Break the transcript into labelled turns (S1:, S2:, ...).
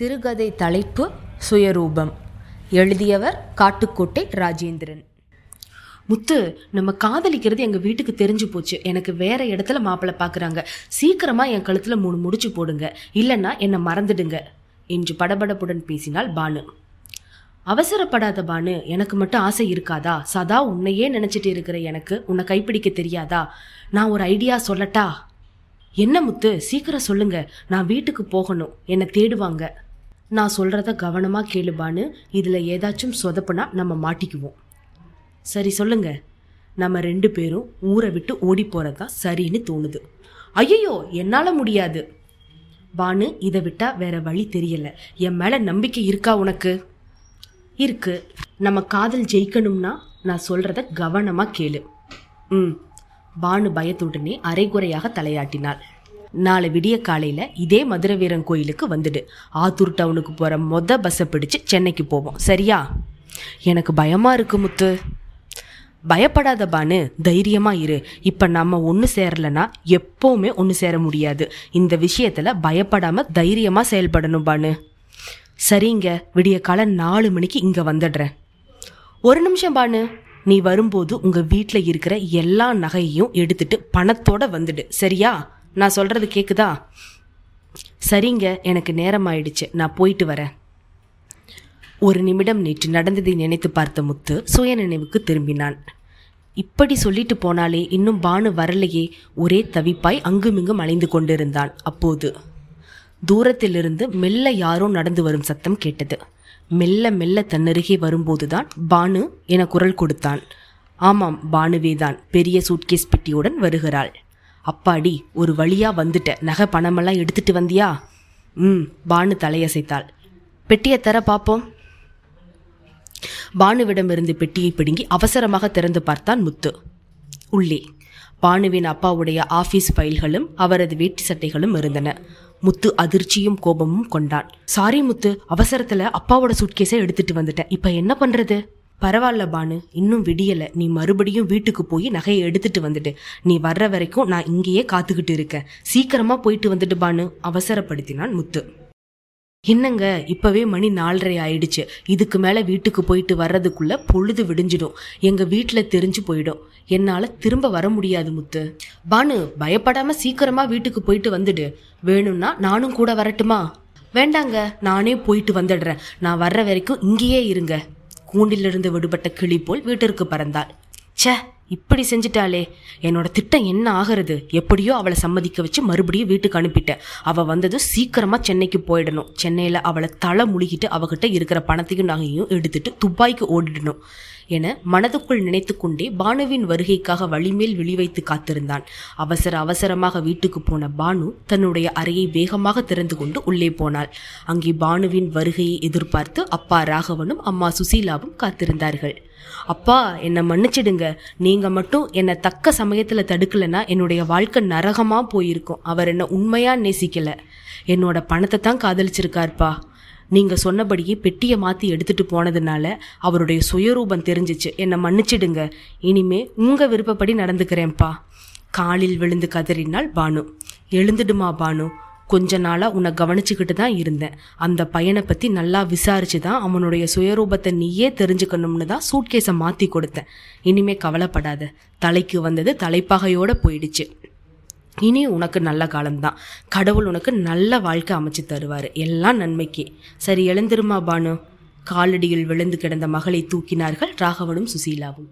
S1: சிறுகதை தலைப்பு சுயரூபம். எழுதியவர் காட்டுக்கோட்டை ராஜேந்திரன். முத்து நம்ம காதலிக்கிறது எங்க வீட்டுக்கு தெரிஞ்சு போச்சு. எனக்கு வேற இடத்துல மாப்பிள்ளை பார்க்குறாங்க சீக்கிரமா என் கழுத்துல மூணு முடிச்சு போடுங்க. இல்லைன்னா என்னை மறந்துடுங்க. என்று படபடப்புடன் பேசினாள் பானு. அவசரப்படாத பானு எனக்கு மட்டும் ஆசை இருக்காதா? சதா உன்னையே நினைச்சிட்டு இருக்கிற எனக்கு உன்னை கைப்பிடிக்க தெரியாதா? நான் ஒரு ஐடியா சொல்லட்டா? என்ன முத்து சீக்கிரம் சொல்லுங்க. நான் வீட்டுக்கு போகணும். என்னை தேடுவாங்க. நான் சொல்கிறத கவனமாக கேளுபான்னு இதில் ஏதாச்சும் சொதப்புனா நம்ம மாட்டிக்குவோம். சரி சொல்லுங்க. நம்ம ரெண்டு பேரும் ஊரை விட்டு ஓடி தான் சரின்னு தோணுது. ஐயோ என்னால் முடியாது. பானு இதை விட்டால் வேற வழி தெரியலை. என் மேலே நம்பிக்கை இருக்கா உனக்கு? இருக்கு. நம்ம காதல் ஜெயிக்கணும்னா நான் சொல்கிறத கவனமாக கேளு. ம். பானு பயத்துடனே அரைகுறையாக தலையாட்டினாள். நாளை விடிய காலையில இதே மதுரை வீரன் கோயிலுக்கு வந்துடு. ஆத்தூர் டவுனுக்கு போற மொத பஸ்ஸை பிடிச்சு சென்னைக்கு போவோம். சரியா? எனக்கு பயமா இருக்கு முத்து. பயப்படாத பானு தைரியமா இரு. இப்ப நம்ம ஒன்று சேரலன்னா எப்பவுமே ஒன்று சேர முடியாது. இந்த விஷயத்துல பயப்படாம தைரியமா செயல்படணும் பானு. சரிங்க விடிய காலை நாலு மணிக்கு இங்க வந்துடுறேன். ஒரு நிமிஷம் பானு நீ வரும்போது உங்க வீட்டில் இருக்கிற எல்லா நகையையும் எடுத்துட்டு பணத்தோட வந்துடு. சரியா? நான் சொல்கிறது கேட்குதா சரிங்க எனக்கு நேரம் ஆயிடுச்சு நான் போயிட்டு வரேன். ஒரு நிமிடம் நேற்று நடந்ததை நினைத்து பார்த்த முத்து சுய நினைவுக்கு திரும்பினான். இப்படி சொல்லிட்டு போனாலே இன்னும் பானு வரலையே. ஒரே தவிப்பாய் அங்குமிங்கும் அலைந்து கொண்டிருந்தான். அப்போது தூரத்திலிருந்து மெல்ல யாரோ நடந்து வரும் சத்தம் கேட்டது. மெல்ல மெல்ல தன்னருகே வரும்போதுதான் பானு என குரல் கொடுத்தான். ஆமாம் பானுவேதான். பெரிய சூட்கேஸ் பெட்டியுடன் வருகிறாள். அப்பாடி ஒரு வழியா வந்துட்ட. நகை பணமெல்லாம் எடுத்துட்டு வந்தியா? ம் பானு தலையசைத்தாள். பெட்டியை தர பார்ப்போம் பானுவிடமிருந்து பெட்டியை பிடுங்கி அவசரமாக திறந்து பார்த்தான் முத்து. உள்ளே பானுவின் அப்பாவுடைய ஆபீஸ் ஃபைல்களும் அவரது வேட்டி சட்டைகளும் இருந்தன. முத்து அதிர்ச்சியும் கோபமும் கொண்டான். சாரி முத்து அவசரத்துல அப்பாவோட சூட்கேஸை எடுத்துட்டு வந்துட்டேன். இப்ப என்ன பண்றது? பரவாயில்ல பானு இன்னும் விடியலை. நீ மறுபடியும் வீட்டுக்கு போய் நகையை எடுத்துட்டு வந்துடு நீ வர்ற வரைக்கும் நான் இங்கேயே காத்துக்கிட்டு இருக்கேன். சீக்கிரமா போயிட்டு வந்துட்டு பானு. அவசரப்படுத்தினான் முத்து. என்னங்க இப்பவே மணி நாலரை ஆயிடுச்சு. இதுக்கு மேல வீட்டுக்கு போயிட்டு வர்றதுக்குள்ள பொழுது விடிஞ்சிடும். எங்க வீட்டுல தெரிஞ்சு போயிடும். என்னால திரும்ப வர முடியாது முத்து. பானு பயப்படாம சீக்கிரமா வீட்டுக்கு போயிட்டு வந்துடு. வேணும்னா நானும் கூட வரட்டுமா? வேண்டாங்க நானே போயிட்டு வந்துடுறேன். நான் வர்ற வரைக்கும் இங்கேயே இருங்க. கூண்டிலிருந்து விடுபட்ட கிளி போல் வீட்டிற்கு பறந்தாள். ச்சே! இப்படி செஞ்சிட்டாளே. என்னோட திட்டம் என்ன ஆகிறது? எப்படியோ அவளை சம்மதிக்க வச்சு மறுபடியும் வீட்டுக்கு அனுப்பிட்டேன். அவள் வந்ததும் சீக்கிரமாக சென்னைக்கு போயிடணும். சென்னையில் அவளை தலை முழுகிட்டு அவகிட்ட இருக்கிற பணத்தையும் நகையும் எடுத்துட்டு துப்பாய்க்கு ஓடிடணும் என மனதுக்குள் நினைத்து கொண்டே பானுவின் வருகைக்காக வழிமேல் விழிவைத்து காத்திருந்தான். அவசர அவசரமாக வீட்டுக்கு போன பானு தன்னுடைய அறையை வேகமாக திறந்து கொண்டு உள்ளே போனாள். அங்கே பானுவின் வருகையை எதிர்பார்த்து அப்பா ராகவனும் அம்மா சுசீலாவும் காத்திருந்தார்கள். அப்பா என்னை மன்னிச்சிடுங்க. நீங்க மட்டும் என்னை தக்க சமயத்துல தடுக்கலைன்னா என்னுடைய வாழ்க்கை நரகமா போயிருக்கும். அவர் என்ன உண்மையா நேசிக்கல. என்னோட பணத்தை தான் காதலிச்சிருக்காருப்பா. நீங்க சொன்னபடியே பெட்டியை மாத்தி எடுத்துட்டு போனதுனால அவருடைய சுயரூபம் தெரிஞ்சிச்சு. என்னை மன்னிச்சிடுங்க. இனிமே உங்க விருப்பப்படி நடந்துக்கிறேன்ப்பா. காலில் விழுந்து கதறினாள் பானு. எழுந்துடுமா பானு? கொஞ்ச நாளாக உன்னை கவனிச்சுக்கிட்டு தான் இருந்தேன். அந்த பையனை பற்றி நல்லா விசாரிச்சு தான் அவனுடைய சுயரூபத்தை நீயே தெரிஞ்சுக்கணும்னு தான் சூட்கேஸை மாற்றி கொடுத்தேன். இனிமே கவலைப்படாத. தலைக்கு வந்தது தலைப்பகையோடு போயிடுச்சு. இனி உனக்கு நல்ல காலம்தான். கடவுள் உனக்கு நல்ல வாழ்க்கை அமைச்சு தருவார். எல்லாம் நன்மைக்கு. சரி எழுந்திருமா பானு? காலடியில் விழுந்து கிடந்த மகளை தூக்கினார்கள் ராகவனும் சுசீலாவும்.